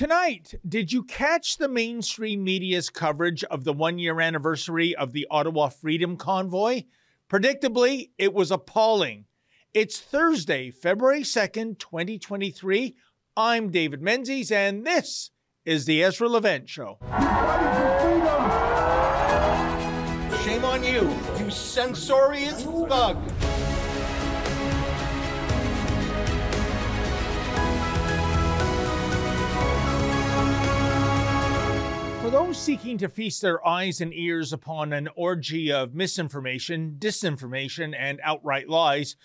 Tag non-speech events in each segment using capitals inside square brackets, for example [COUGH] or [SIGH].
Tonight, did you catch the mainstream media's coverage of the one year anniversary of the Ottawa Freedom Convoy? Predictably, it was appalling. It's Thursday, February 2nd, 2023. I'm David Menzies, and this is the Ezra Levant Show. Shame on you, you censorious thug. For those seeking to feast their eyes and ears upon an orgy of misinformation, disinformation, and outright lies,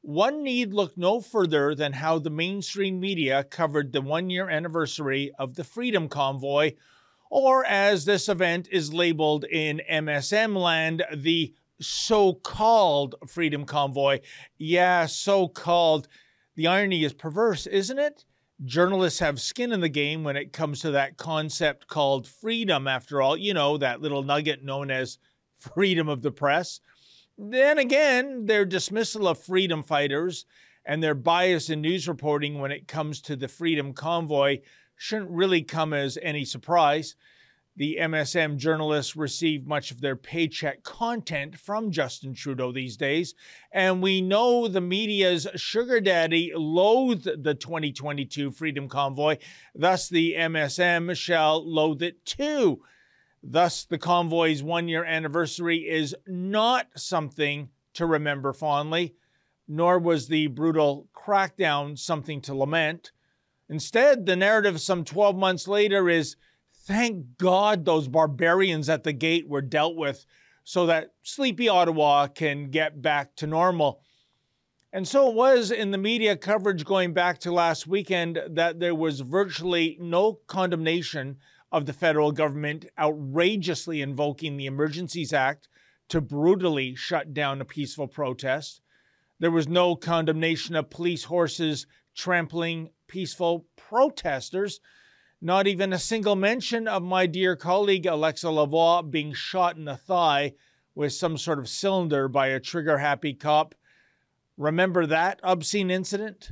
one need look no further than how the mainstream media covered the one year anniversary of the Freedom Convoy, or as this event is labeled in MSM land, the so called Freedom Convoy. Yeah, so called. The irony is perverse, isn't it? Journalists have skin in the game when it comes to that concept called freedom, after all, you know, that little nugget known as freedom of the press. Then again, their dismissal of freedom fighters and their bias in news reporting when it comes to the Freedom Convoy shouldn't really come as any surprise. The MSM journalists receive much of their paycheck content from Justin Trudeau these days, and we know the media's sugar daddy loathed the 2022 Freedom Convoy, thus, the MSM shall loathe it too. Thus, the convoy's one year anniversary is not something to remember fondly, nor was the brutal crackdown something to lament. Instead, the narrative some 12 months later is Thank God those barbarians at the gate were dealt with so that sleepy Ottawa can get back to normal. And so it was in the media coverage going back to last weekend that there was virtually no condemnation of the federal government outrageously invoking the Emergencies Act to brutally shut down a peaceful protest. There was no condemnation of police horses trampling peaceful protesters. Not even a single mention of my dear colleague Alexa Lavoie being shot in the thigh with some sort of cylinder by a trigger happy cop. Remember that obscene incident?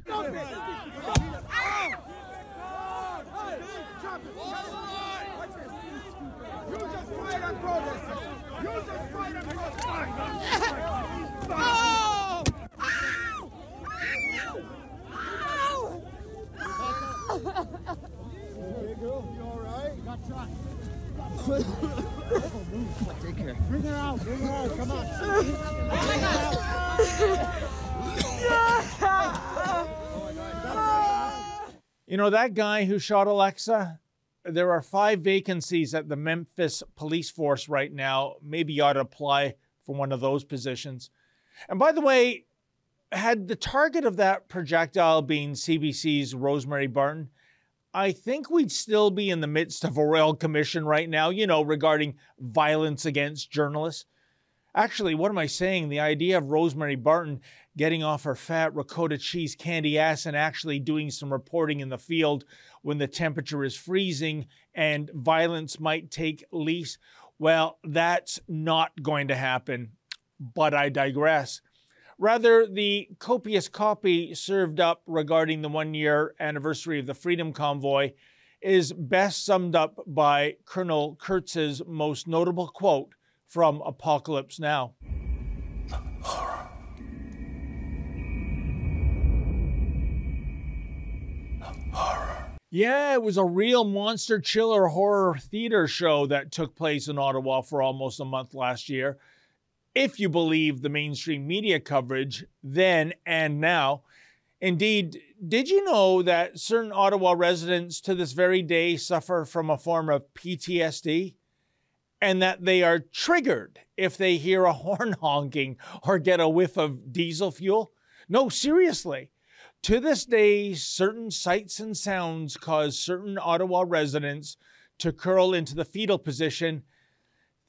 Take care. Bring her out. Bring her out. Come on. You know, that guy who shot Alexa, there are five vacancies at the Memphis police force right now. Maybe you ought to apply for one of those positions. And by the way, had the target of that projectile been CBC's Rosemary Barton, I think we'd still be in the midst of a royal commission right now, you know, regarding violence against journalists. Actually, what am I saying? The idea of Rosemary Barton getting off her fat ricotta cheese candy ass and actually doing some reporting in the field when the temperature is freezing and violence might take lease, well, that's not going to happen. But I digress. Rather, the copious copy served up regarding the one year anniversary of the Freedom Convoy is best summed up by Colonel Kurtz's most notable quote from Apocalypse Now. Horror. Horror. Yeah, it was a real monster chiller horror theater show that took place in Ottawa for almost a month last year if you believe the mainstream media coverage then and now. Indeed, did you know that certain Ottawa residents to this very day suffer from a form of PTSD? And that they are triggered if they hear a [LAUGHS] horn honking or get a whiff of diesel fuel? No, seriously. To this day, certain sights and sounds cause certain Ottawa residents to curl into the fetal position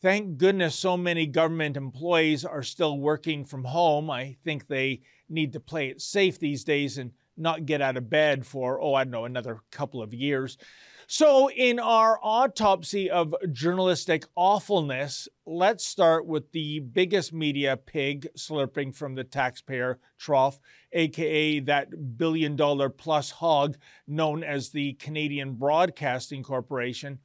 Thank goodness so many government employees are still working from home. I think they need to play it safe these days and not get out of bed for, oh, I don't know, another couple of years. So, in our autopsy of journalistic awfulness, let's start with the biggest media pig slurping from the taxpayer trough, aka that billion dollar plus hog known as the Canadian Broadcasting Corporation.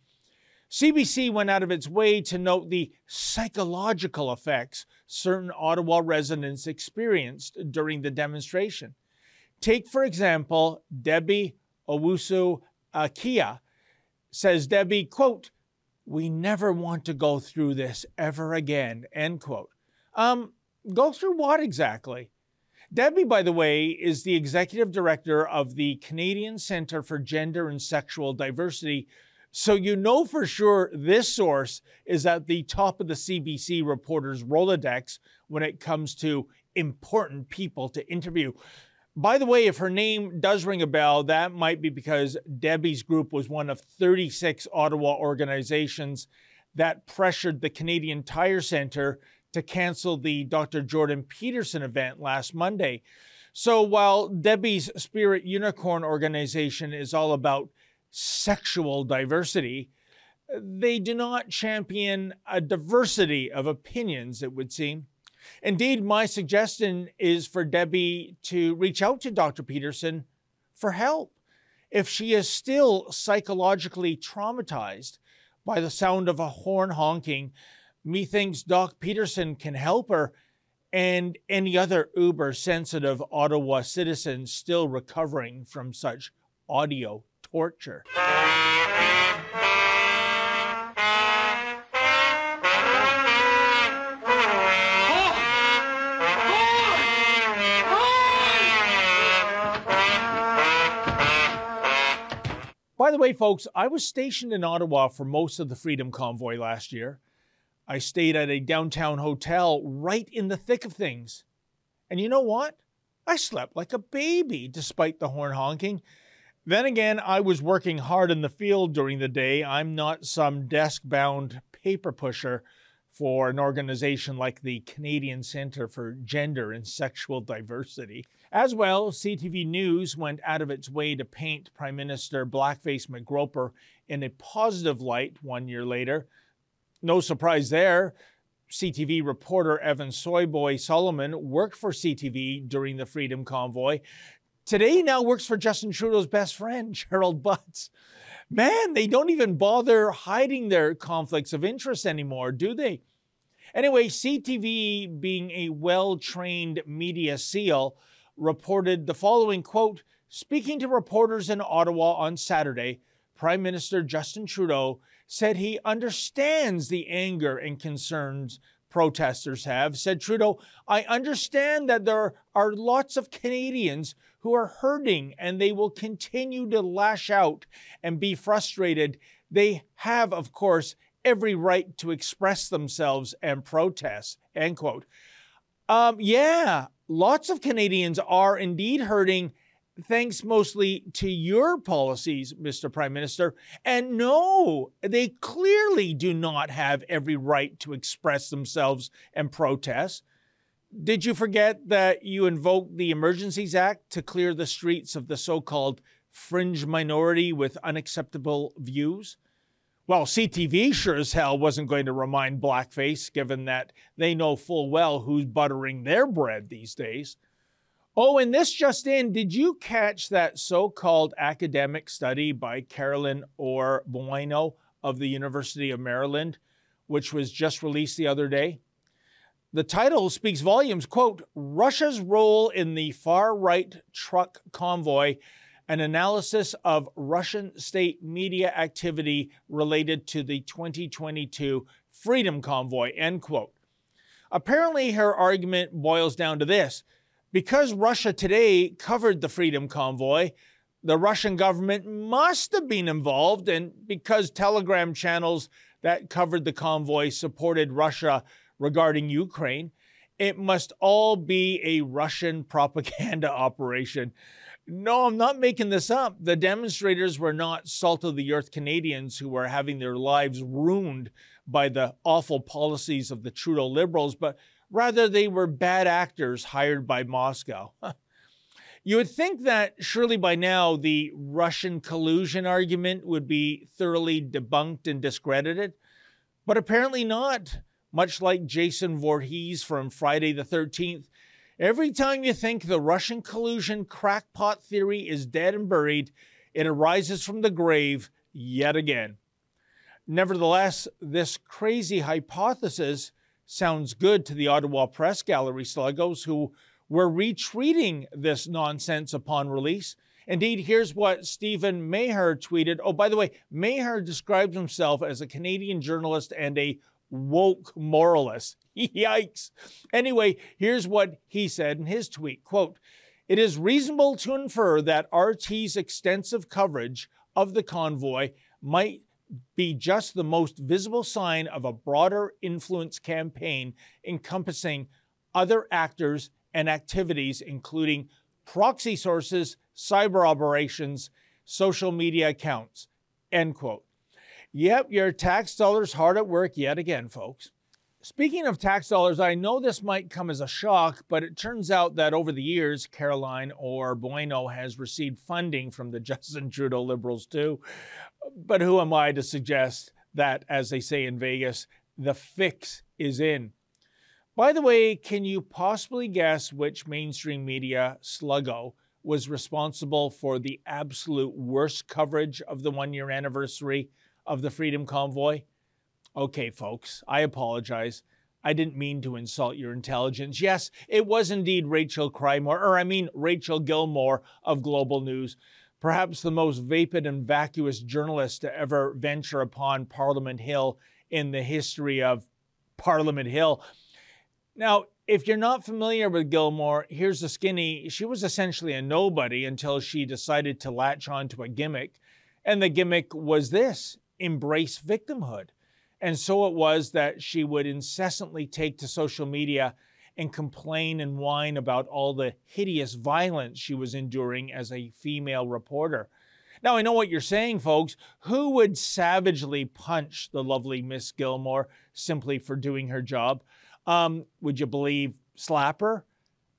CBC went out of its way to note the psychological effects certain Ottawa residents experienced during the demonstration. Take, for example, Debbie Owusu Akyeeah says Debbie, quote, we never want to go through this ever again, end quote. Um, go through what exactly? Debbie, by the way, is the executive director of the Canadian Centre for Gender and Sexual Diversity. So you know for sure this source is at the top of the CBC reporter's Rolodex when it comes to important people to interview. By the way, if her name does ring a bell, that might be because Debbie's group was one of 36 Ottawa organizations that pressured the Canadian Tire Centre to cancel the Dr. Jordan Peterson event last Monday. So while Debbie's Spirit Unicorn organization is all about sexual diversity, they do not champion a diversity of opinions, it would seem. Indeed, my suggestion is for Debbie to reach out to Dr. Peterson for help. If she is still psychologically traumatized by the sound of a horn honking, methinks Doc Peterson can help her and any other uber sensitive Ottawa citizen still recovering from such audio torture. By the way, folks, I was stationed in Ottawa for most of the Freedom Convoy last year. I stayed at a downtown hotel right in the thick of things. And you know what? I slept like a baby despite the horn honking. Then again, I was working hard in the field during the day. I'm not some desk bound paper pusher for an organization like the Canadian Centre for Gender and Sexual Diversity. As well, CTV News went out of its way to paint Prime Minister Blackface McGroper in a positive light one year later. No surprise there. CTV reporter Evan Soyboy Solomon worked for CTV during the Freedom Convoy. Today, he now works for Justin Trudeau's best friend, [LAUGHS] Gerald Butts. Man, they don't even bother hiding their conflicts of interest anymore, do they? Anyway, CTV, being a well trained media seal, reported the following quote Speaking to reporters in Ottawa on Saturday, Prime Minister Justin Trudeau said he understands the anger and concerns protesters have. Said Trudeau, I understand that there are lots of Canadians who are hurting and they will continue to lash out and be frustrated. They have, of course, every right to express themselves and protest, end quote. Um, yeah, lots of Canadians are indeed hurting, thanks mostly to your policies, Mr. Prime Minister. And no, they clearly do not have every right to express themselves and protest. Did you forget that you invoked the Emergencies Act to clear the streets of the so called fringe minority with unacceptable views? Well, CTV sure as hell wasn't going to remind blackface, given that they know full well who's buttering their bread these days. Oh, and this just in, did you catch that so called academic study by Carolyn Orr Bueno of the University of Maryland, which was just released the other day? The title speaks volumes. Quote Russia's role in the far right truck convoy an analysis of Russian state media activity related to the 2022 Freedom Convoy, end quote. Apparently, her argument boils down to this because Russia Today covered the Freedom Convoy, the Russian government must have been involved, and because Telegram channels that covered the convoy supported Russia regarding Ukraine, it must all be a Russian [LAUGHS] propaganda operation. No, I'm not making this up. The demonstrators were not salt of the earth Canadians who were having their lives ruined by the awful policies of the Trudeau Liberals, but rather they were bad actors hired by Moscow. [LAUGHS] You would think that surely by now the Russian collusion argument would be thoroughly debunked and discredited, but apparently not. Much like Jason Voorhees from Friday the 13th, every time you think the Russian collusion crackpot theory is dead and buried, it arises from the grave yet again. Nevertheless, this crazy hypothesis sounds good to the Ottawa Press Gallery sluggos who were retweeting this nonsense upon release. Indeed, here's what Stephen Maher tweeted. Oh, by the way, Maher describes himself as a Canadian journalist and a woke moralist. [LAUGHS] Yikes. Anyway, here's what he said in his tweet. Quote, it is reasonable to infer that RT's extensive coverage of the convoy might be just the most visible sign of a broader influence campaign encompassing other actors and activities, including proxy sources, cyber operations, social media accounts. End quote. Yep, your tax dollars hard at work yet again, folks. Speaking of tax dollars, I know this might come as a shock, but it turns out that over the years, Carolyn Orr Bueno has received funding from the [LAUGHS] Justin Trudeau Liberals too. But who am I to suggest that, as they say in Vegas, the fix is in? By the way, can you possibly guess which mainstream media sluggo was responsible for the absolute worst coverage of the one year anniversary of the Freedom Convoy? Okay, folks, I apologize. I didn't mean to insult your intelligence. Yes, it was indeed Rachel Crymore, or I mean Rachel Gilmore of Global News, perhaps the most vapid and vacuous journalist to ever venture upon Parliament Hill in the history of Parliament Hill. Now, if you're not familiar with Gilmore, here's the skinny. She was essentially a nobody until she decided to latch on to a gimmick. And the gimmick was this embrace victimhood. And so it was that she would incessantly take to social media and complain and whine about all the hideous violence she was enduring as a female reporter. Now, I know what you're saying, folks. Who would savagely punch the lovely Miss Gilmore simply for doing her job? Um, would you believe slap her?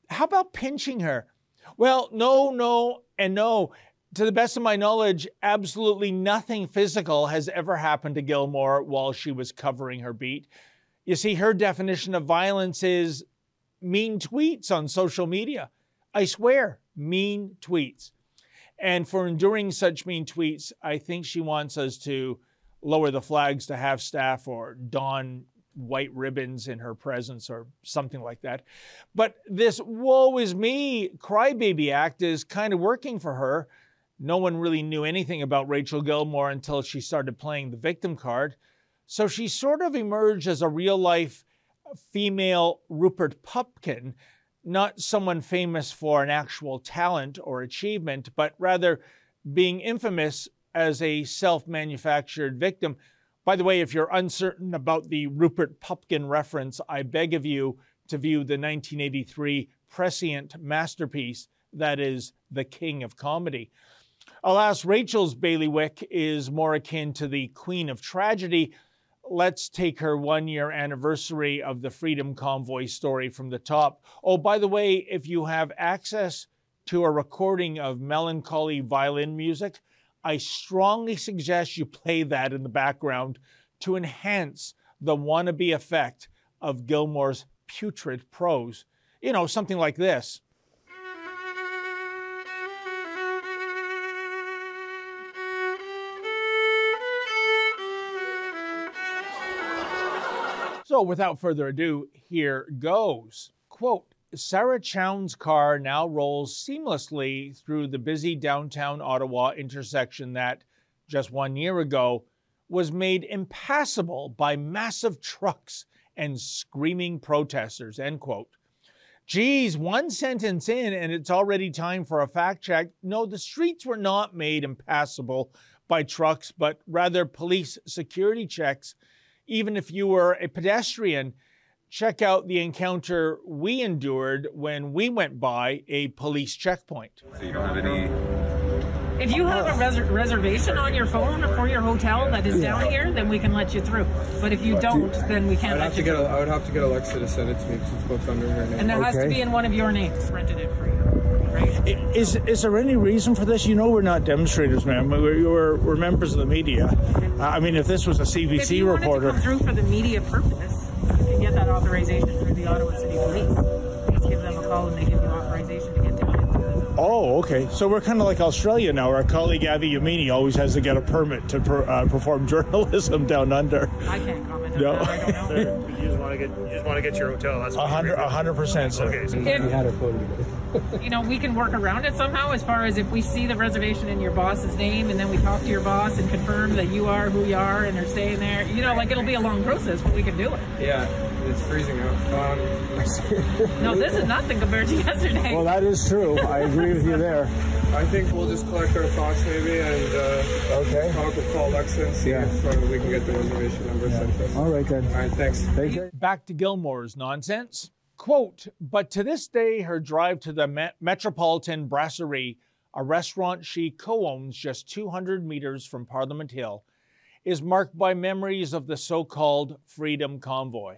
How about pinching her? Well, no, no, and no. To the best of my knowledge, absolutely nothing physical has ever happened to Gilmore while she was covering her beat. You see, her definition of violence is mean tweets on social media. I swear, mean tweets. And for enduring such mean tweets, I think she wants us to lower the flags to half staff or don white ribbons in her presence or something like that. But this woe is me crybaby act is kind of working for her. No one really knew anything about Rachel Gilmore until she started playing the victim card. So she sort of emerged as a real life female Rupert Pupkin, not someone famous for an actual talent or achievement, but rather being infamous as a self manufactured victim by the way, if you're uncertain about the Rupert Pupkin reference, I beg of you to view the 1983 prescient masterpiece that is The King of Comedy. Alas, Rachel's bailiwick is more akin to the Queen of Tragedy. Let's take her one year anniversary of the Freedom Convoy story from the top. Oh, by the way, if you have access to a recording of melancholy violin music, I strongly suggest you play that in the background to enhance the wannabe effect of Gilmore's putrid prose. You know, something like this. So, without further ado, here goes. Quote Sarah Chown's car now rolls seamlessly through the busy downtown Ottawa intersection that, just one year ago, was made impassable by massive trucks and screaming protesters. End quote. Geez, one sentence in, and it's already time for a fact check. No, the streets were not made impassable by trucks, but rather police security checks. Even if you were a pedestrian, check out the encounter we endured when we went by a police checkpoint. So you don't have any. If you have a res- reservation on your phone for your hotel that is down here, then we can let you through. But if you don't, then we can't I'd let have to get. through. A, I would have to get Alexa to send it to me because it's booked under her name. And it has to be in one of your names. Rented it for you. Immigration. Is is there any reason for this? You know, we're not demonstrators, man. We're, we're, we're members of the media. Uh, I mean, if this was a if CBC you reporter, to come through for the media purpose, you can get that authorization through the Ottawa City Police. Just give them a call and they give you authorization to get down into oh, okay. So we're kind of like Australia now. Our colleague Avi Yamini always has to get a permit to per, uh, perform [LAUGHS] journalism down under. I can't comment on No. that. I don't know. [LAUGHS] You just want to get you just want to get your hotel. That's A hundred, a hundred percent, sir. Okay, so if [LAUGHS] you know we can work around it somehow as far as if we see the reservation in your boss's name and then we talk to your boss and confirm that you are who you are and they're staying there you know like it'll be a long process but we can do it Yeah, it's freezing out. Um, [LAUGHS] no this is nothing compared to yesterday Well, that is true. I agree with you there. I think we'll just collect our thoughts maybe and uh, Okay. talk with Paul Lexa and see Yeah. if uh, we can get the reservation number sent to us. All right then. All right, thanks. Thank you. Back to Gilmore's nonsense. Quote, but to this day, her drive to the Me- Metropolitan Brasserie, a restaurant she co owns just 200 meters from Parliament Hill, is marked by memories of the so called Freedom Convoy.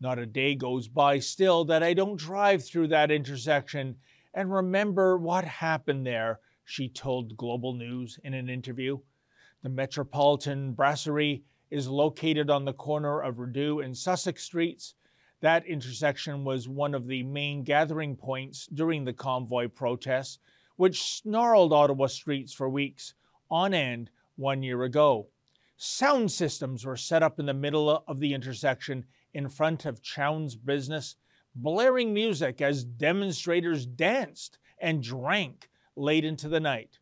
Not a day goes by still that I don't drive through that intersection and remember what happened there, she told Global News in an interview. The Metropolitan Brasserie is located on the corner of Rideau and Sussex Streets. That intersection was one of the main gathering points during the convoy protests, which snarled Ottawa streets for weeks on end one year ago. Sound systems were set up in the middle of the intersection in front of Chown's business, blaring music as demonstrators danced and drank late into the night.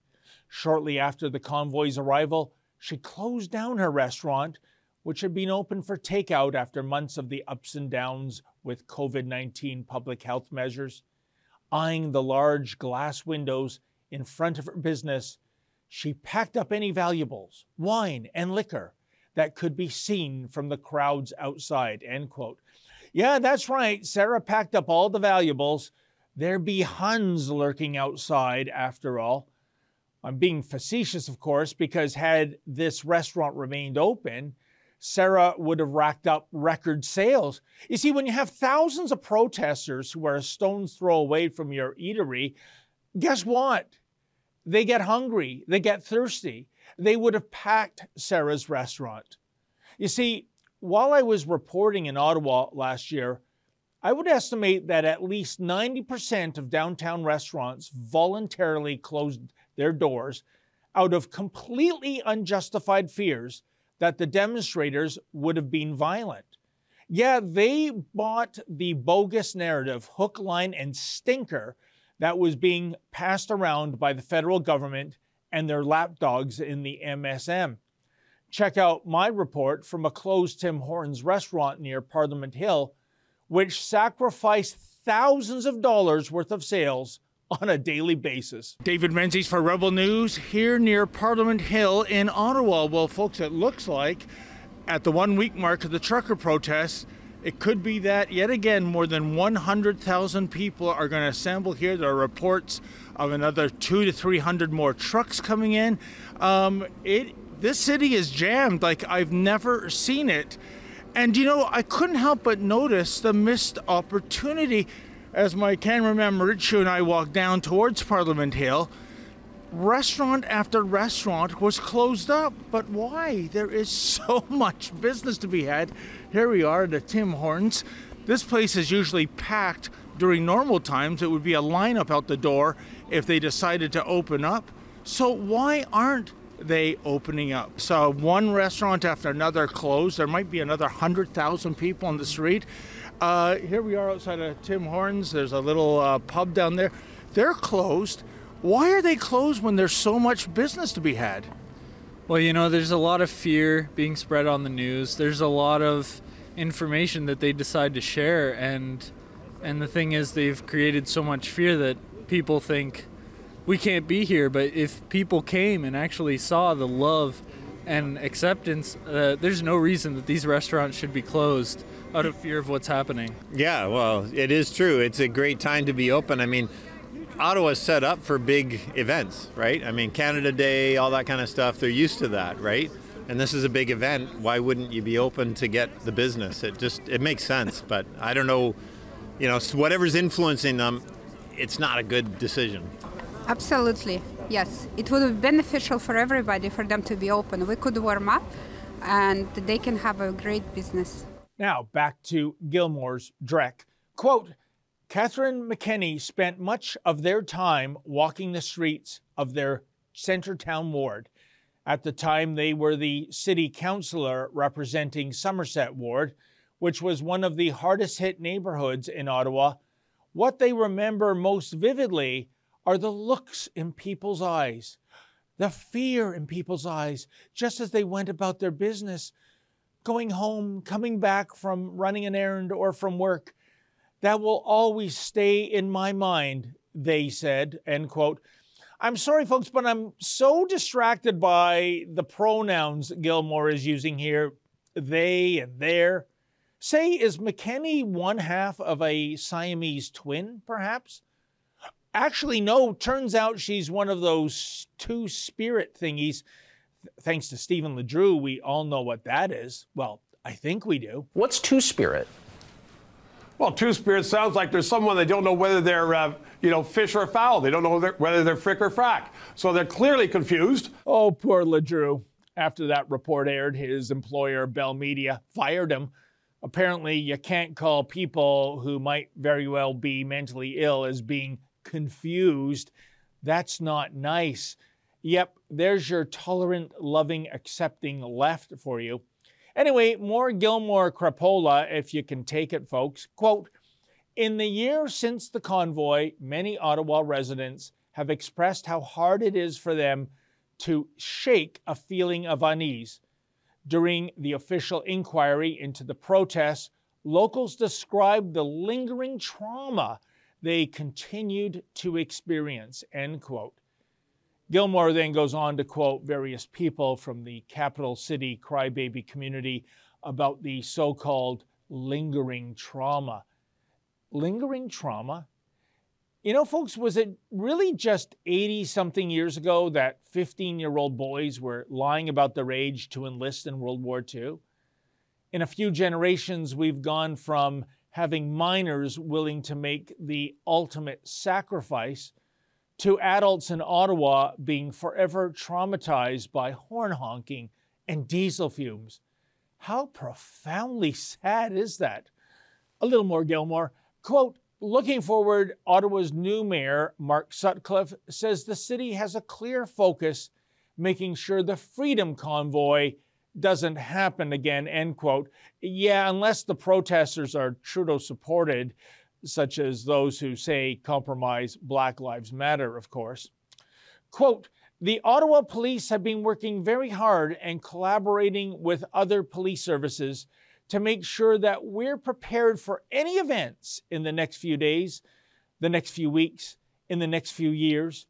Shortly after the convoy's arrival, she closed down her restaurant, which had been open for takeout after months of the ups and downs with COVID 19 public health measures. Eyeing the large glass windows in front of her business, she packed up any valuables, wine and liquor, that could be seen from the crowds outside. End quote. Yeah, that's right. Sarah packed up all the valuables. There be Huns lurking outside, after all. I'm being facetious, of course, because had this restaurant remained open, Sarah would have racked up record sales. You see, when you have thousands of protesters who are a stone's throw away from your eatery, guess what? They get hungry, they get thirsty. They would have packed Sarah's restaurant. You see, while I was reporting in Ottawa last year, I would estimate that at least 90% of downtown restaurants voluntarily closed their doors out of completely unjustified fears that the demonstrators would have been violent. Yeah, they bought the bogus narrative, hook, line, and stinker that was being passed around by the federal government and their lapdogs in the MSM. Check out my report from a closed Tim Hortons restaurant near Parliament Hill, which sacrificed thousands of dollars worth of sales on a daily basis. David Menzies for Rebel News here near Parliament Hill in Ottawa. Well, folks, it looks like at the one week mark of the trucker protests, it could be that yet again more than 100,000 people are going to assemble here. There are reports of another two to 300 more trucks coming in. Um, it this city is jammed like I've never seen it. And you know, I couldn't help but notice the missed opportunity as my cameraman Mauricio and I walked down towards Parliament Hill. Restaurant after restaurant was closed up. But why? There is [LAUGHS] so much business to be had. Here we are at a Tim Hortons. This place is usually packed during normal times. It would be a lineup out the door if they decided to open up. So why aren't they opening up? So one restaurant after another closed. There might be another hundred thousand people on the street. Uh, here we are outside of Tim Hortons. There's a little uh, pub down there. They're closed. Why are they closed when there's so much business to be had? Well, you know, there's a lot of fear being spread on the news. There's a lot of information that they decide to share and and the thing is they've created so much fear that people think we can't be here, but if people came and actually saw the love and acceptance, uh, there's no reason that these restaurants should be closed out of fear of what's happening. Yeah, well, it is true. It's a great time to be open. I mean, Ottawa's set up for big events, right? I mean, Canada Day, all that kind of stuff, they're used to that, right? And this is a big event. Why wouldn't you be open to get the business? It just it makes sense, but I don't know, you know, whatever's influencing them it's not a good decision. Absolutely, yes. It would be beneficial for everybody for them to be open. We could warm up and they can have a great business. Now, back to Gilmore's Drek. Quote Catherine McKenney spent much of their time walking the streets of their Centretown ward. At the time, they were the city councillor representing Somerset Ward, which was one of the hardest hit neighborhoods in Ottawa. What they remember most vividly are the looks in people's eyes, the fear in people's eyes, just as they went about their business, going home, coming back from running an errand or from work. That will always stay in my mind, they said, end quote. I'm sorry, folks, but I'm so distracted by the pronouns Gilmore is using here they and their. Say, is McKenney one half of a Siamese twin, perhaps? Actually, no, turns out she's one of those two spirit thingies. Thanks to Stephen LeDrew, we all know what that is. Well, I think we do. What's two spirit? Well, two spirit sounds like there's someone they don't know whether they're, uh, you know, fish or fowl. They don't know whether they're frick or frack. So they're clearly confused. Oh, poor LeDrew. After that report aired, his employer, Bell Media, fired him. Apparently, you can't call people who might very well be mentally ill as being confused. That's not nice. Yep, there's your tolerant, loving, accepting left for you. Anyway, more Gilmore crapola, if you can take it, folks. Quote In the year since the convoy, many Ottawa residents have expressed how hard it is for them to shake a feeling of unease. During the official inquiry into the protests, locals described the lingering trauma they continued to experience, end quote. Gilmore then goes on to quote various people from the capital city crybaby community about the so called lingering trauma. Lingering trauma? You know, folks, was it really just 80 something years ago that 15 year old boys were lying about their age to enlist in World War II? In a few generations, we've gone from having minors willing to make the ultimate sacrifice to adults in Ottawa being forever traumatized by horn honking and diesel fumes. How profoundly sad is that? A little more, Gilmore. Quote, Looking forward, Ottawa's new mayor, Mark Sutcliffe, says the city has a clear focus making sure the Freedom Convoy doesn't happen again, end quote. Yeah, unless the protesters are Trudeau supported, such as those who say compromise Black Lives Matter, of course. Quote, the Ottawa police have been working very hard and collaborating with other police services to make sure that we're prepared for any events in the next few days, the next few weeks, in the next few years.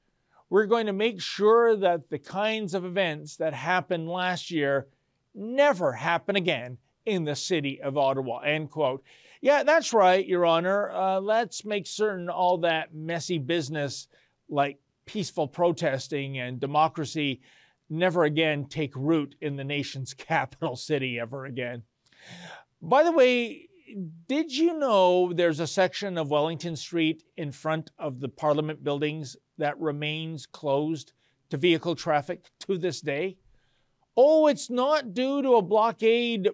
We're going to make sure that the kinds of events that happened last year never happen again in the city of Ottawa. End quote. Yeah, that's right, Your Honor. Uh, let's make certain all that messy business like peaceful protesting and democracy never again take root in the nation's [LAUGHS] capital city ever again. By the way, did you know there's a section of Wellington Street in front of the Parliament buildings that remains closed to vehicle traffic to this day? Oh, it's not due to a blockade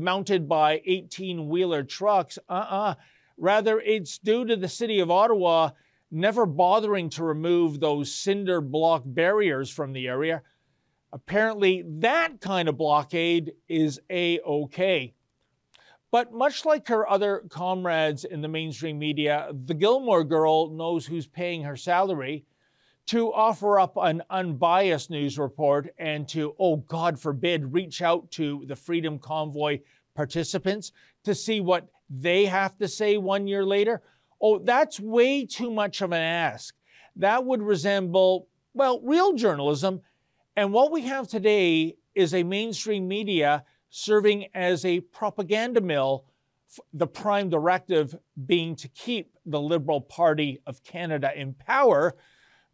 mounted by 18 wheeler trucks. Uh uh-uh. uh Rather, it's due to the city of Ottawa never bothering to remove those cinder block barriers from the area. Apparently, that kind of blockade is A OK. But much like her other comrades in the mainstream media, the Gilmore girl knows who's paying her salary to offer up an unbiased news report and to, oh, God forbid, reach out to the Freedom Convoy participants to see what they have to say one year later. Oh, that's way too much of an ask. That would resemble, well, real journalism. And what we have today is a mainstream media serving as a propaganda mill, the prime directive being to keep the Liberal Party of Canada in power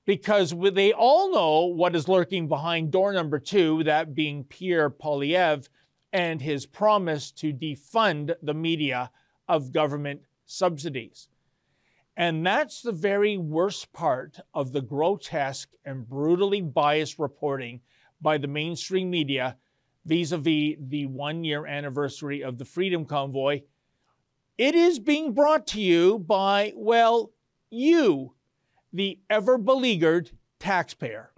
because they all know what is lurking behind door number two, that being Pierre Poilievre and his promise to defund the media of government subsidies. And that's the very worst part of the grotesque and brutally biased reporting by the mainstream media vis a vis the one year anniversary of the Freedom Convoy. It is being brought to you by, well, you, the ever beleaguered taxpayer.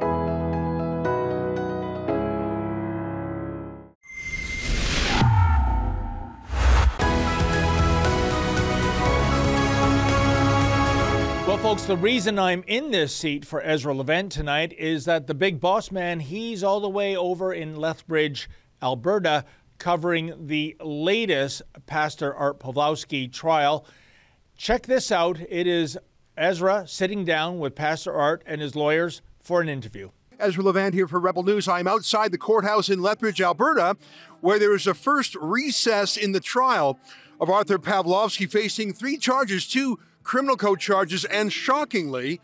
Well, folks, the reason I'm in this seat for Ezra Levant tonight is that the big boss man, he's all the way over in Lethbridge, Alberta, covering the latest Pastor Art Pawlowski trial. Check this out. It is Ezra sitting down with Pastor Art and his lawyers for an interview. Ezra Levant here for Rebel News. I'm outside the courthouse in Lethbridge, Alberta, where there is a first recess in the trial of Arthur Pawlowski facing three charges, two criminal code charges, and shockingly,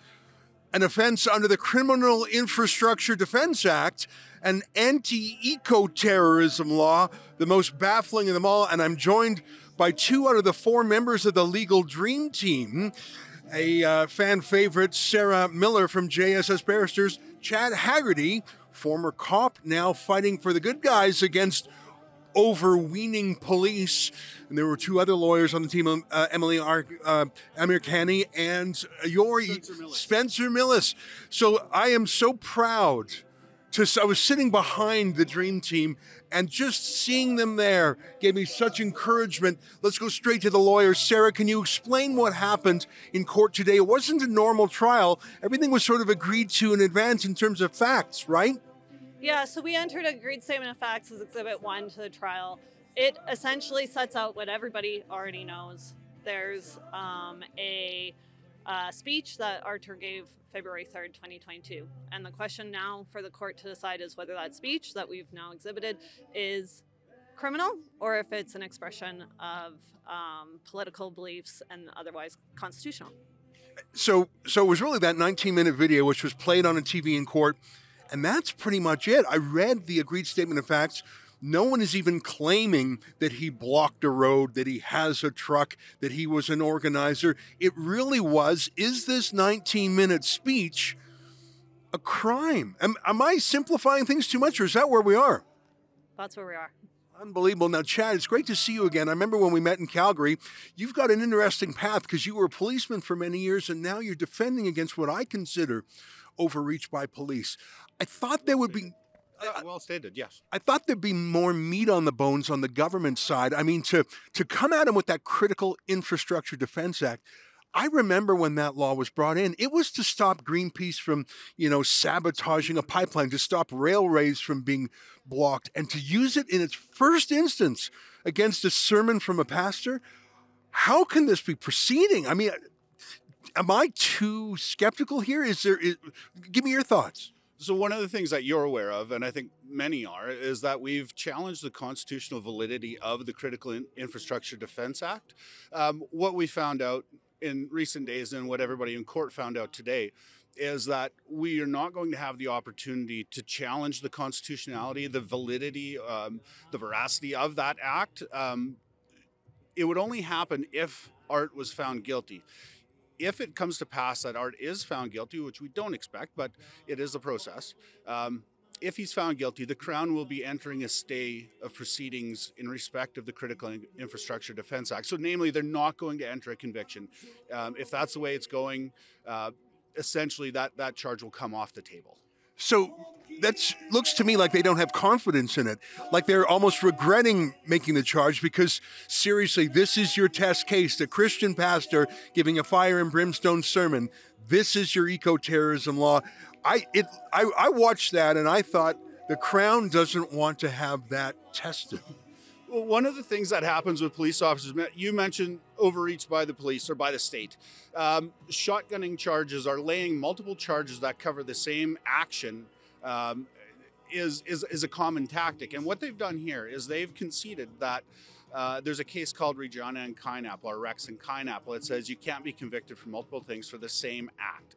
an offense under the Critical Infrastructure Defense Act, an anti eco terrorism law, the most baffling of them all. And I'm joined by two out of the four members of the legal dream team. A uh, fan favorite, Sarah Miller from JSS Barristers, Chad Haggerty, former cop, now fighting for the good guys against overweening police. And there were two other lawyers on the team, uh, Emily Ar- uh, Amir Khani and Yori Spencer Millis. Spencer Millis. So I am so proud to, I was sitting behind the dream team and just seeing them there gave me such encouragement. Let's go straight to the lawyers. Sarah, can you explain what happened in court today? It wasn't a normal trial. Everything was sort of agreed to in advance in terms of facts, right? Yeah, so we entered a agreed statement of facts as Exhibit 1 to the trial. It essentially sets out what everybody already knows. There's um, a uh, speech that Arthur gave February 3rd, 2022. And the question now for the court to decide is whether that speech that we've now exhibited is criminal or if it's an expression of um, political beliefs and otherwise constitutional. So, so it was really that 19 minute video which was played on a TV in court and that's pretty much it. I read the agreed statement of facts. No one is even claiming that he blocked a road, that he has a truck, that he was an organizer. It really was is this 19 minute speech a crime? Am, am I simplifying things too much, or is that where we are? That's where we are. Unbelievable. Now, Chad, it's great to see you again. I remember when we met in Calgary. You've got an interesting path because you were a policeman for many years and now you're defending against what I consider overreach by police. I thought there would be. Uh, well stated, yes. I thought there'd be more meat on the bones on the government side. I mean, to to come at him with that Critical Infrastructure Defense Act. I remember when that law was brought in, it was to stop Greenpeace from, you know, sabotaging a pipeline, to stop railways from being blocked, and to use it in its first instance against a sermon from a pastor. How can this be proceeding? I mean, am I too skeptical here? Is there? Is, give me your thoughts. So, one of the things that you're aware of, and I think many are, is that we've challenged the constitutional validity of the Critical Infrastructure Defense Act. Um, what we found out in recent days, and what everybody in court found out today, is that we are not going to have the opportunity to challenge the constitutionality, the validity, um, the veracity of that act. Um, it would only happen if Art was found guilty if it comes to pass that Art is found guilty, which we don't expect, but it is the process, um, if he's found guilty, the Crown will be entering a stay of proceedings in respect of the Critical Infrastructure Defense Act. So, namely, they're not going to enter a conviction. Um, if that's the way it's going, uh, essentially that, that charge will come off the table. So that looks to me like they don't have confidence in it. Like they're almost regretting making the charge because seriously, this is your test case. The Christian pastor giving a fire and brimstone sermon. This is your eco-terrorism law. I it I, I watched that and I thought the crown doesn't want to have that tested. Well, one of the things that happens with police officers, you mentioned overreach by the police or by the state. Um, shotgunning charges are laying multiple charges that cover the same action. Um, is, is, is a common tactic. And what they've done here is they've conceded that uh, there's a case called Regina and Kienapple, or Rex and Kienapple. It says you can't be convicted for multiple things for the same act.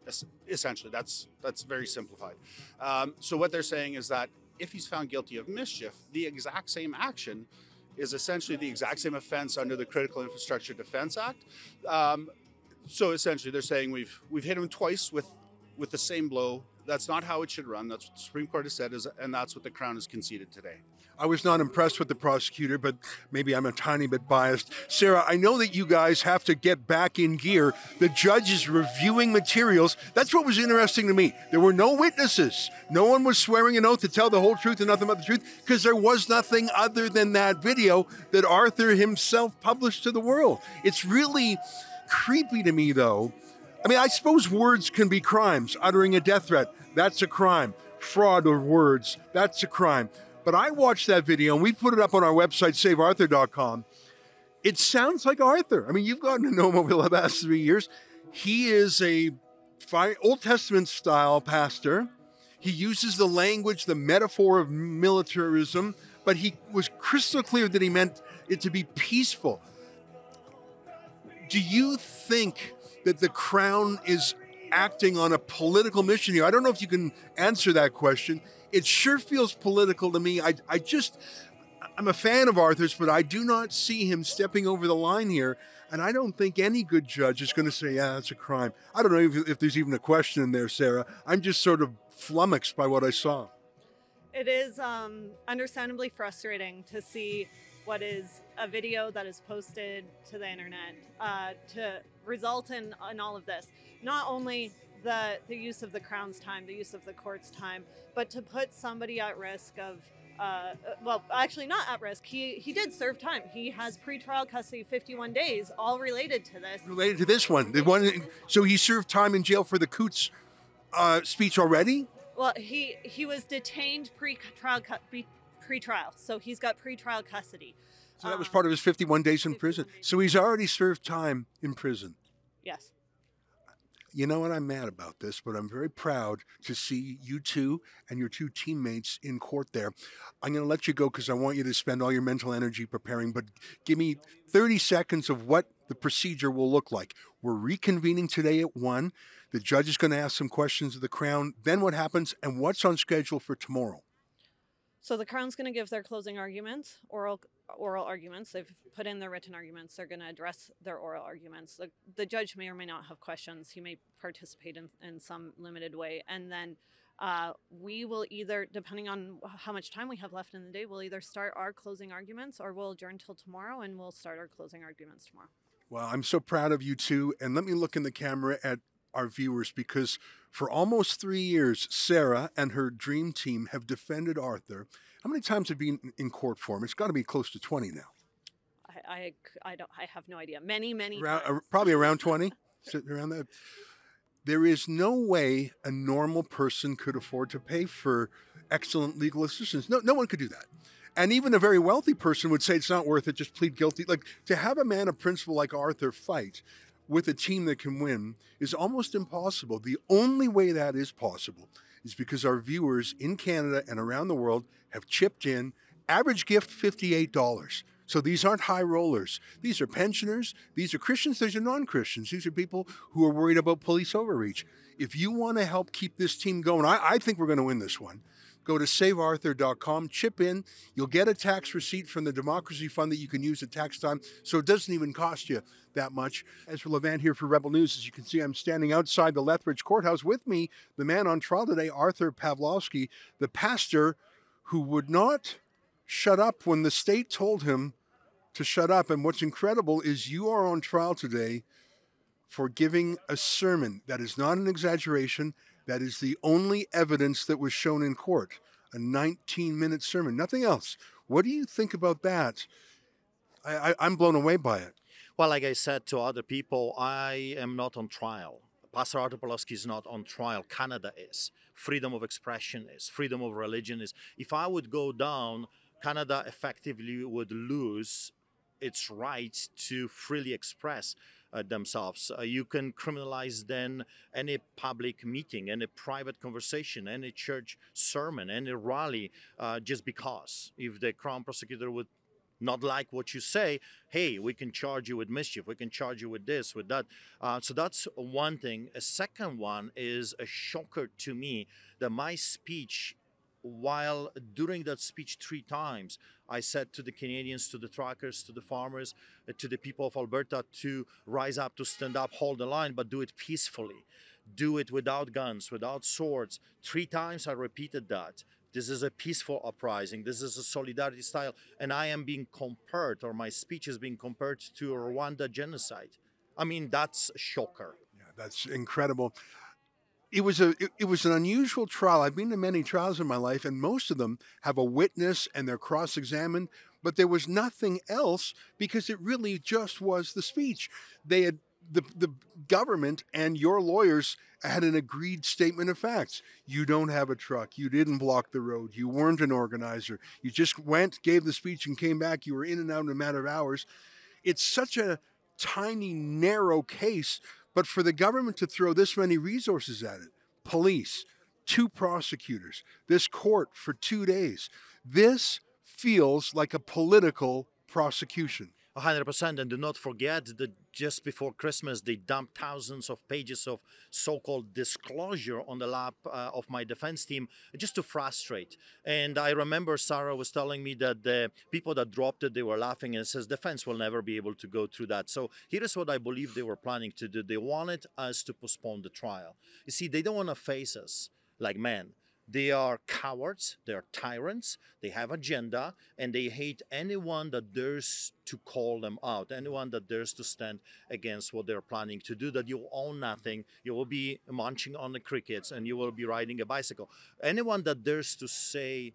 Essentially, that's that's very simplified. Um, so what they're saying is that if he's found guilty of mischief, the exact same action is essentially the exact same offense under the Critical Infrastructure Defense Act. Um, So essentially, they're saying we've we've hit him twice with with the same blow. That's not how it should run. That's what the Supreme Court has said, is, and that's what the Crown has conceded today. I was not impressed with the prosecutor, but maybe I'm a tiny bit biased. Sarah, I know that you guys have to get back in gear. The judge is reviewing materials. That's what was interesting to me. There were no witnesses. No one was swearing an oath to tell the whole truth and nothing but the truth because there was nothing other than that video that Arthur himself published to the world. It's really creepy to me, though. I mean, I suppose words can be crimes. Uttering a death threat, that's a crime. Fraud of words, that's a crime. But I watched that video and we put it up on our website, savearthur.com. It sounds like Arthur. I mean, you've gotten to know him over the last three years. He is a Old Testament style pastor. He uses the language, the metaphor of militarism, but he was crystal clear that he meant it to be peaceful. Do you think that the crown is acting on a political mission here? I don't know if you can answer that question it sure feels political to me. I, I just, I'm a fan of Arthur's, but I do not see him stepping over the line here. And I don't think any good judge is going to say, yeah, that's a crime. I don't know if, if there's even a question in there, Sarah. I'm just sort of flummoxed by what I saw. It is um, understandably frustrating to see what is a video that is posted to the internet uh, to result in, in all of this. Not only the the use of the crown's time, the use of the court's time, but to put somebody at risk of uh, well, actually not at risk. He he did serve time. He has pretrial custody, 51 days, all related to this. Related to this one, the one. So he served time in jail for the Coutts uh, speech already. Well, he he was detained pre-trial pre-trial, so he's got pretrial custody. So that was part of his 51 days in prison. So he's already served time in prison. Yes you know what? I'm mad about this, but I'm very proud to see you two and your two teammates in court there. I'm going to let you go because I want you to spend all your mental energy preparing, but give me 30 seconds of what the procedure will look like. We're reconvening today at 1. The judge is going to ask some questions of the Crown. Then what happens and what's on schedule for tomorrow? So the Crown's going to give their closing arguments, oral oral arguments. They've put in their written arguments. They're going to address their oral arguments. The, the judge may or may not have questions. He may participate in, in some limited way. And then uh, we will either, depending on how much time we have left in the day, we'll either start our closing arguments or we'll adjourn till tomorrow and we'll start our closing arguments tomorrow. Well, I'm so proud of you two. And let me look in the camera at our viewers because for almost three years, Sarah and her dream team have defended Arthur how many times have you been in court for him? It's got to be close to 20 now. I, I, I don't, I have no idea. Many, many. Around, probably around [LAUGHS] 20, sitting around that. There is no way a normal person could afford to pay for excellent legal assistance. No, no one could do that. And even a very wealthy person would say it's not worth it, just plead guilty. Like to have a man of principle like Arthur fight with a team that can win is almost impossible. The only way that is possible is because our viewers in Canada and around the world have chipped in. Average gift $58. So these aren't high rollers. These are pensioners. These are Christians. These are non Christians. These are people who are worried about police overreach. If you want to help keep this team going, I, I think we're going to win this one. Go to savearthur.com, chip in. You'll get a tax receipt from the Democracy Fund that you can use at tax time, so it doesn't even cost you that much. Ezra Levant here for Rebel News, as you can see, I'm standing outside the Lethbridge Courthouse with me, the man on trial today, Arthur Pawlowski, the pastor who would not shut up when the state told him to shut up. And what's incredible is you are on trial today for giving a sermon that is not an exaggeration that is the only evidence that was shown in court a 19 minute sermon, nothing else. What do you think about that? I, am blown away by it. Well, like I said to other people, I am not on trial. Pastor Arthur Pawlowski is not on trial. Canada is. Freedom of expression is. Freedom of religion is. If I would go down, Canada effectively would lose its right to freely express themselves. Uh, you can criminalize then any public meeting, any private conversation, any church sermon, any rally, uh, just because. If the crown prosecutor would not like what you say, hey, we can charge you with mischief. We can charge you with this, with that. Uh, so that's one thing. A second one is a shocker to me that my speech while during that speech three times, I said to the Canadians, to the truckers, to the farmers, uh, to the people of Alberta to rise up, to stand up, hold the line, but do it peacefully. Do it without guns, without swords. Three times I repeated that. This is a peaceful uprising. This is a solidarity style. And I am being compared, or my speech is being compared to Rwanda genocide. I mean, that's shocker. Yeah, that's incredible. It was a it, it was an unusual trial. I've been to many trials in my life, and most of them have a witness and they're cross-examined, but there was nothing else because it really just was the speech. They had the the government and your lawyers had an agreed statement of facts. You don't have a truck. You didn't block the road. You weren't an organizer. You just went, gave the speech, and came back. You were in and out in a matter of hours. It's such a tiny, narrow case, but for the government to throw this many resources at it, police, two prosecutors, this court for two days, this feels like a political prosecution. 100% and do not forget that just before christmas they dumped thousands of pages of so-called disclosure on the lap uh, of my defense team just to frustrate. And i remember sarah was telling me that the people that dropped it they were laughing and says defense will never be able to go through that. So here is what i believe they were planning to do. They wanted us to postpone the trial. You see they don't want to face us like men they are cowards, they're tyrants, they have agenda, and they hate anyone that dares to call them out, anyone that dares to stand against what they're planning to do, that you own nothing, you will be munching on the crickets, and you will be riding a bicycle. Anyone that dares to say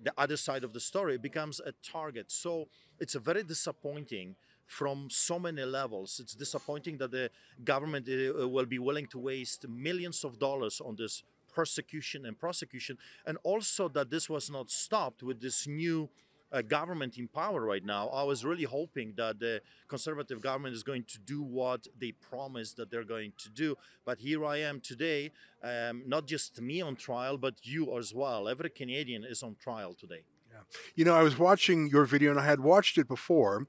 the other side of the story becomes a target. So it's a very disappointing from so many levels. It's disappointing that the government uh, will be willing to waste millions of dollars on this persecution and prosecution, and also that this was not stopped with this new uh, government in power right now. I was really hoping that the conservative government is going to do what they promised that they're going to do. But here I am today, um, not just me on trial, but you as well. Every Canadian is on trial today. Yeah. You know, I was watching your video and I had watched it before,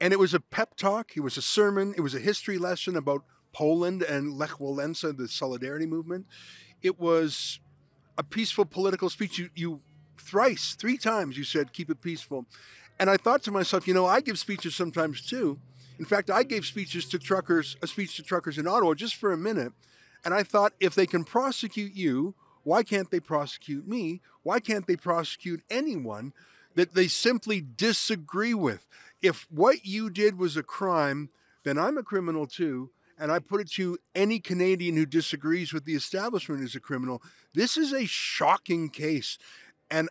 and it was a pep talk, it was a sermon, it was a history lesson about Poland and Lech Walesa, the solidarity movement. It was a peaceful political speech. You, you thrice, three times, you said, keep it peaceful. And I thought to myself, you know, I give speeches sometimes too. In fact, I gave speeches to truckers, a speech to truckers in Ottawa just for a minute. And I thought, if they can prosecute you, why can't they prosecute me? Why can't they prosecute anyone that they simply disagree with? If what you did was a crime, then I'm a criminal too. And I put it to any Canadian who disagrees with the establishment is a criminal. This is a shocking case. And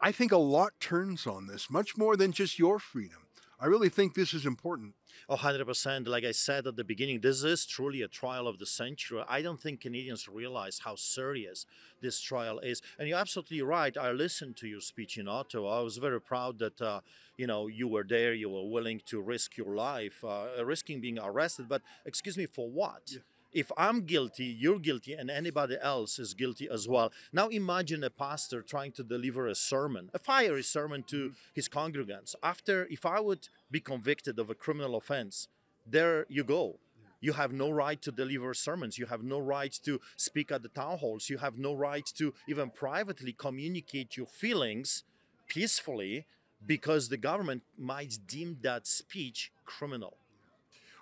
I think a lot turns on this, much more than just your freedom. I really think this is important. Oh, 100%. Like I said at the beginning, this is truly a trial of the century. I don't think Canadians realize how serious this trial is. And you're absolutely right. I listened to your speech in Ottawa. I was very proud that, uh, you know, you were there, you were willing to risk your life, uh, risking being arrested. But excuse me, for what? Yeah if I'm guilty, you're guilty, and anybody else is guilty as well. Now imagine a pastor trying to deliver a sermon, a fiery sermon to mm-hmm. his congregants. After, if I would be convicted of a criminal offense, there you go. You have no right to deliver sermons. You have no right to speak at the town halls. You have no right to even privately communicate your feelings peacefully because the government might deem that speech criminal.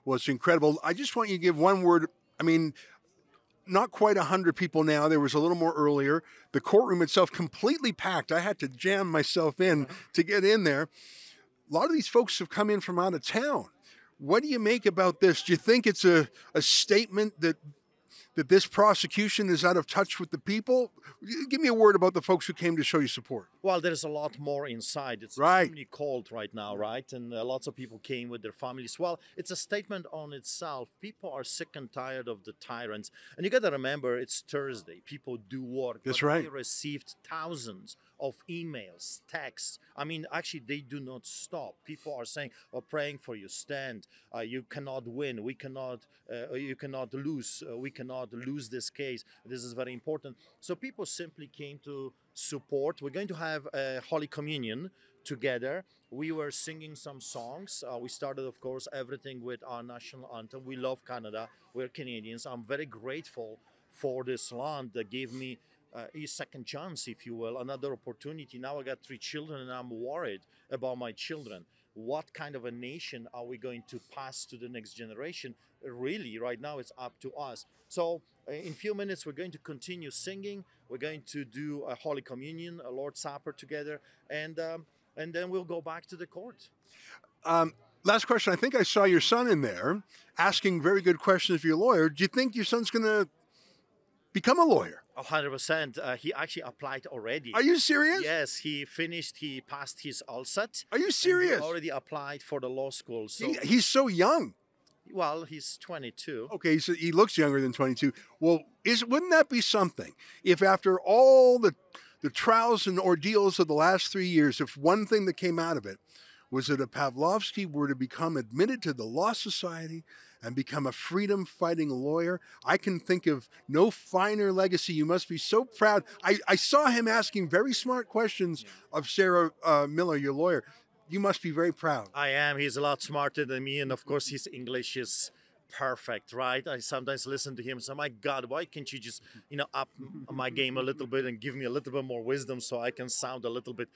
Well, it's incredible. I just want you to give one word I mean, not quite 100 people now. There was a little more earlier. The courtroom itself completely packed. I had to jam myself in uh-huh. to get in there. A lot of these folks have come in from out of town. What do you make about this? Do you think it's a, a statement that that this prosecution is out of touch with the people? Give me a word about the folks who came to show you support. Well, there's a lot more inside. It's right. extremely cold right now, right? And uh, lots of people came with their families. Well, it's a statement on itself. People are sick and tired of the tyrants. And you got to remember, it's Thursday. People do work. That's right. They received thousands of emails, texts. I mean, actually, they do not stop. People are saying, "We're praying for you. Stand. Uh, you cannot win. We cannot. Uh, you cannot lose. Uh, we cannot lose this case. This is very important." So people simply came to support. We're going to have a Holy Communion together. We were singing some songs. Uh, we started, of course, everything with our national anthem. We love Canada. We're Canadians. I'm very grateful for this land that gave me uh, a second chance, if you will, another opportunity. Now I got three children, and I'm worried about my children. What kind of a nation are we going to pass to the next generation? Really, right now it's up to us. So, uh, in a few minutes, we're going to continue singing. We're going to do a Holy Communion, a Lord's Supper together, and um, and then we'll go back to the court. Um, last question. I think I saw your son in there asking very good questions of your lawyer. Do you think your son's going to become a lawyer? hundred percent. Uh, he actually applied already. Are you serious? Yes, he finished. He passed his LSAT. Are you serious? already applied for the law school. So He- he's so young. Well, he's twenty-two. Okay, so he looks younger than 22. Well, is wouldn't that be something if after all the the trials and ordeals of the last three years, if one thing that came out of it was that a Pawlowski were to become admitted to the Law Society and become a freedom fighting lawyer, I can think of no finer legacy. You must be so proud. I, I saw him asking very smart questions of Sarah uh, Miller, your lawyer. You must be very proud. I am. He's a lot smarter than me, and of course, his English is perfect, right? I sometimes listen to him and say, "My God, why can't you just, you know, up my game a little bit and give me a little bit more wisdom so I can sound a little bit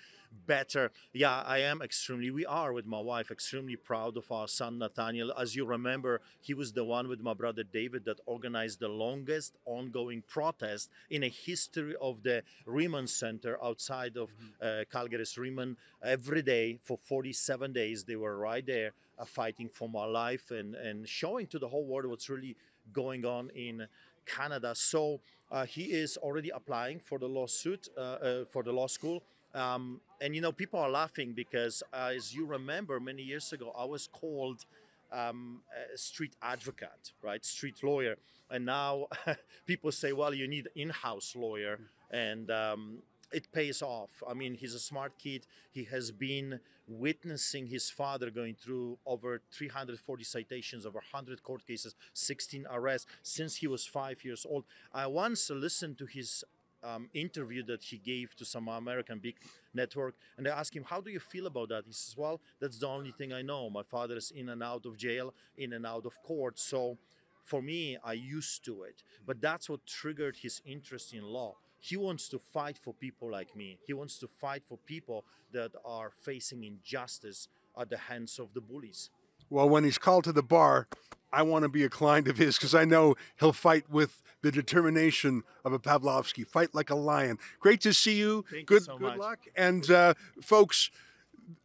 better?" Yeah, I am extremely. We are with my wife extremely proud of our son Nathaniel. As you remember, he was the one with my brother David that organized the longest ongoing protest in a history of the Remand Center outside of uh, Calgary's Remand. Every day for 47 days, they were right there fighting for my life and, and showing to the whole world what's really going on in Canada. So uh, he is already applying for the lawsuit uh, uh, for the law school. Um, and you know, people are laughing because, uh, as you remember, many years ago, I was called um, a street advocate, right? Street lawyer. And now [LAUGHS] people say, well, you need in-house lawyer, and um, it pays off. I mean, he's a smart kid. He has been witnessing his father going through over 340 citations, over 100 court cases, 16 arrests since he was five years old. I once listened to his um, interview that he gave to some American big network, and I asked him, "How do you feel about that?" He says, "Well, that's the only thing I know. My father is in and out of jail, in and out of court, so." For me, I used to it, but that's what triggered his interest in law. He wants to fight for people like me. He wants to fight for people that are facing injustice at the hands of the bullies. Well, when he's called to the bar, I want to be a client of his because I know he'll fight with the determination of a Pawlowski, fight like a lion. Great to see you. Thank you good so good much. luck. And uh, folks,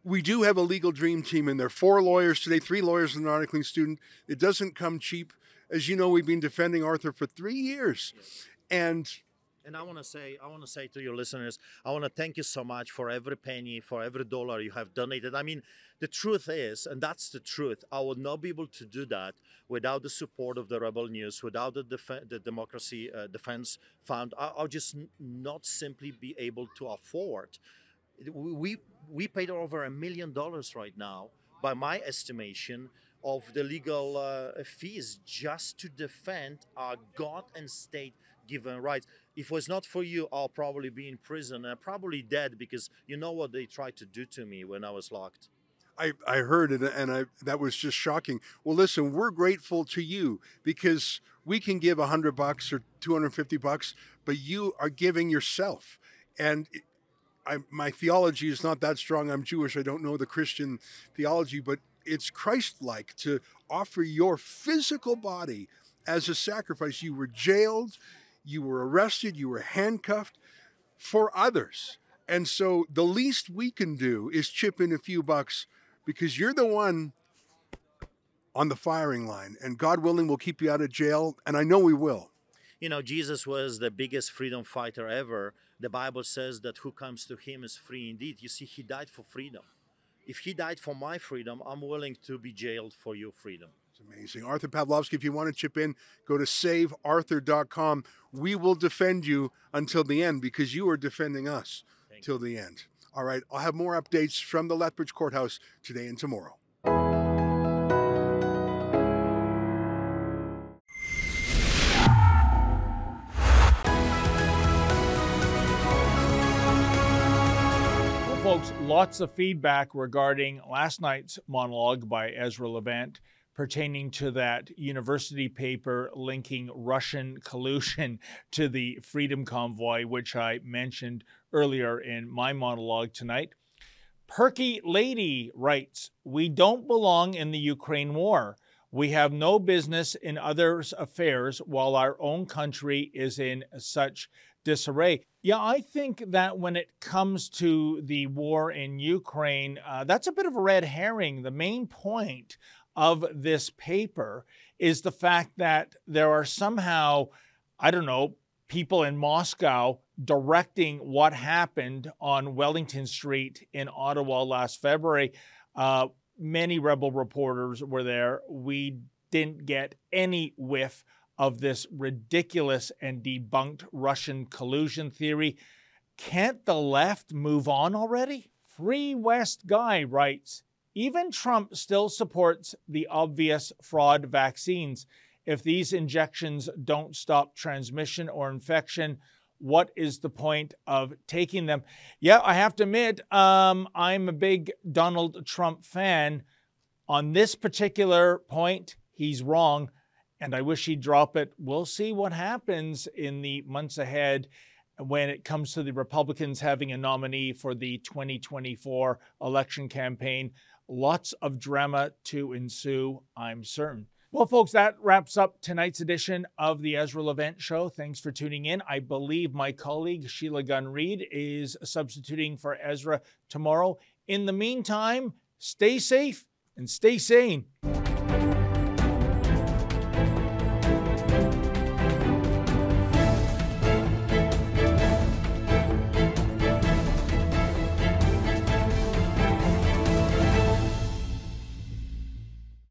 we do have a legal dream team in there. Four lawyers today, three lawyers and an articling student. It doesn't come cheap. As you know, we've been defending Arthur for three years. And And I want to say, I want to say to your listeners, I want to thank you so much for every penny, for every dollar you have donated. I mean, the truth is, and that's the truth, I would not be able to do that without the support of the Rebel News, without the, def- the Democracy uh, Defense Fund. I- I'll just n- not simply be able to afford. We, we paid over a million dollars right now, by my estimation, of the legal uh, fees just to defend our God and state given rights. If it was not for you, I'll probably be in prison and probably dead because you know what they tried to do to me when I was locked. I, I heard it and I that was just shocking. Well, listen, we're grateful to you because we can give hundred bucks or two hundred fifty bucks, but you are giving yourself. And I, my theology is not that strong. I'm Jewish. I don't know the Christian theology, but it's Christ-like to offer your physical body as a sacrifice. You were jailed, you were arrested, you were handcuffed for others. And so the least we can do is chip in a few bucks because you're the one on the firing line. And God willing, we'll keep you out of jail. And I know we will. You know, Jesus was the biggest freedom fighter ever. The Bible says that who comes to him is free indeed. You see, he died for freedom. If he died for my freedom, I'm willing to be jailed for your freedom. It's amazing. Arthur Pawlowski, if you want to chip in, go to savearthur.com. We will defend you until the end because you are defending us till the end. All right, I'll have more updates from the Lethbridge Courthouse today and tomorrow. Well, folks, lots of feedback regarding last night's monologue by Ezra Levant. Pertaining to that university paper linking Russian collusion [LAUGHS] to the Freedom Convoy, which I mentioned earlier in my monologue tonight. Perky Lady writes We don't belong in the Ukraine war. We have no business in others' affairs while our own country is in such disarray. Yeah, I think that when it comes to the war in Ukraine, uh, that's a bit of a red herring. The main point of this paper is the fact that there are somehow, I don't know, people in Moscow directing what happened on Wellington Street in Ottawa last February. Uh, many rebel reporters were there. We didn't get any whiff of this ridiculous and debunked Russian collusion theory. Can't the left move on already? Free West Guy writes Even Trump still supports the obvious fraud vaccines. If these injections don't stop transmission or infection, what is the point of taking them? Yeah, I have to admit, um, I'm a big Donald Trump fan. On this particular point, he's wrong, and I wish he'd drop it. We'll see what happens in the months ahead when it comes to the Republicans having a nominee for the 2024 election campaign. Lots of drama to ensue, I'm certain. Well, folks, that wraps up tonight's edition of the Ezra Levant Show. Thanks for tuning in. I believe my colleague Sheila Gunn Reid is substituting for Ezra tomorrow. In the meantime, stay safe and stay sane.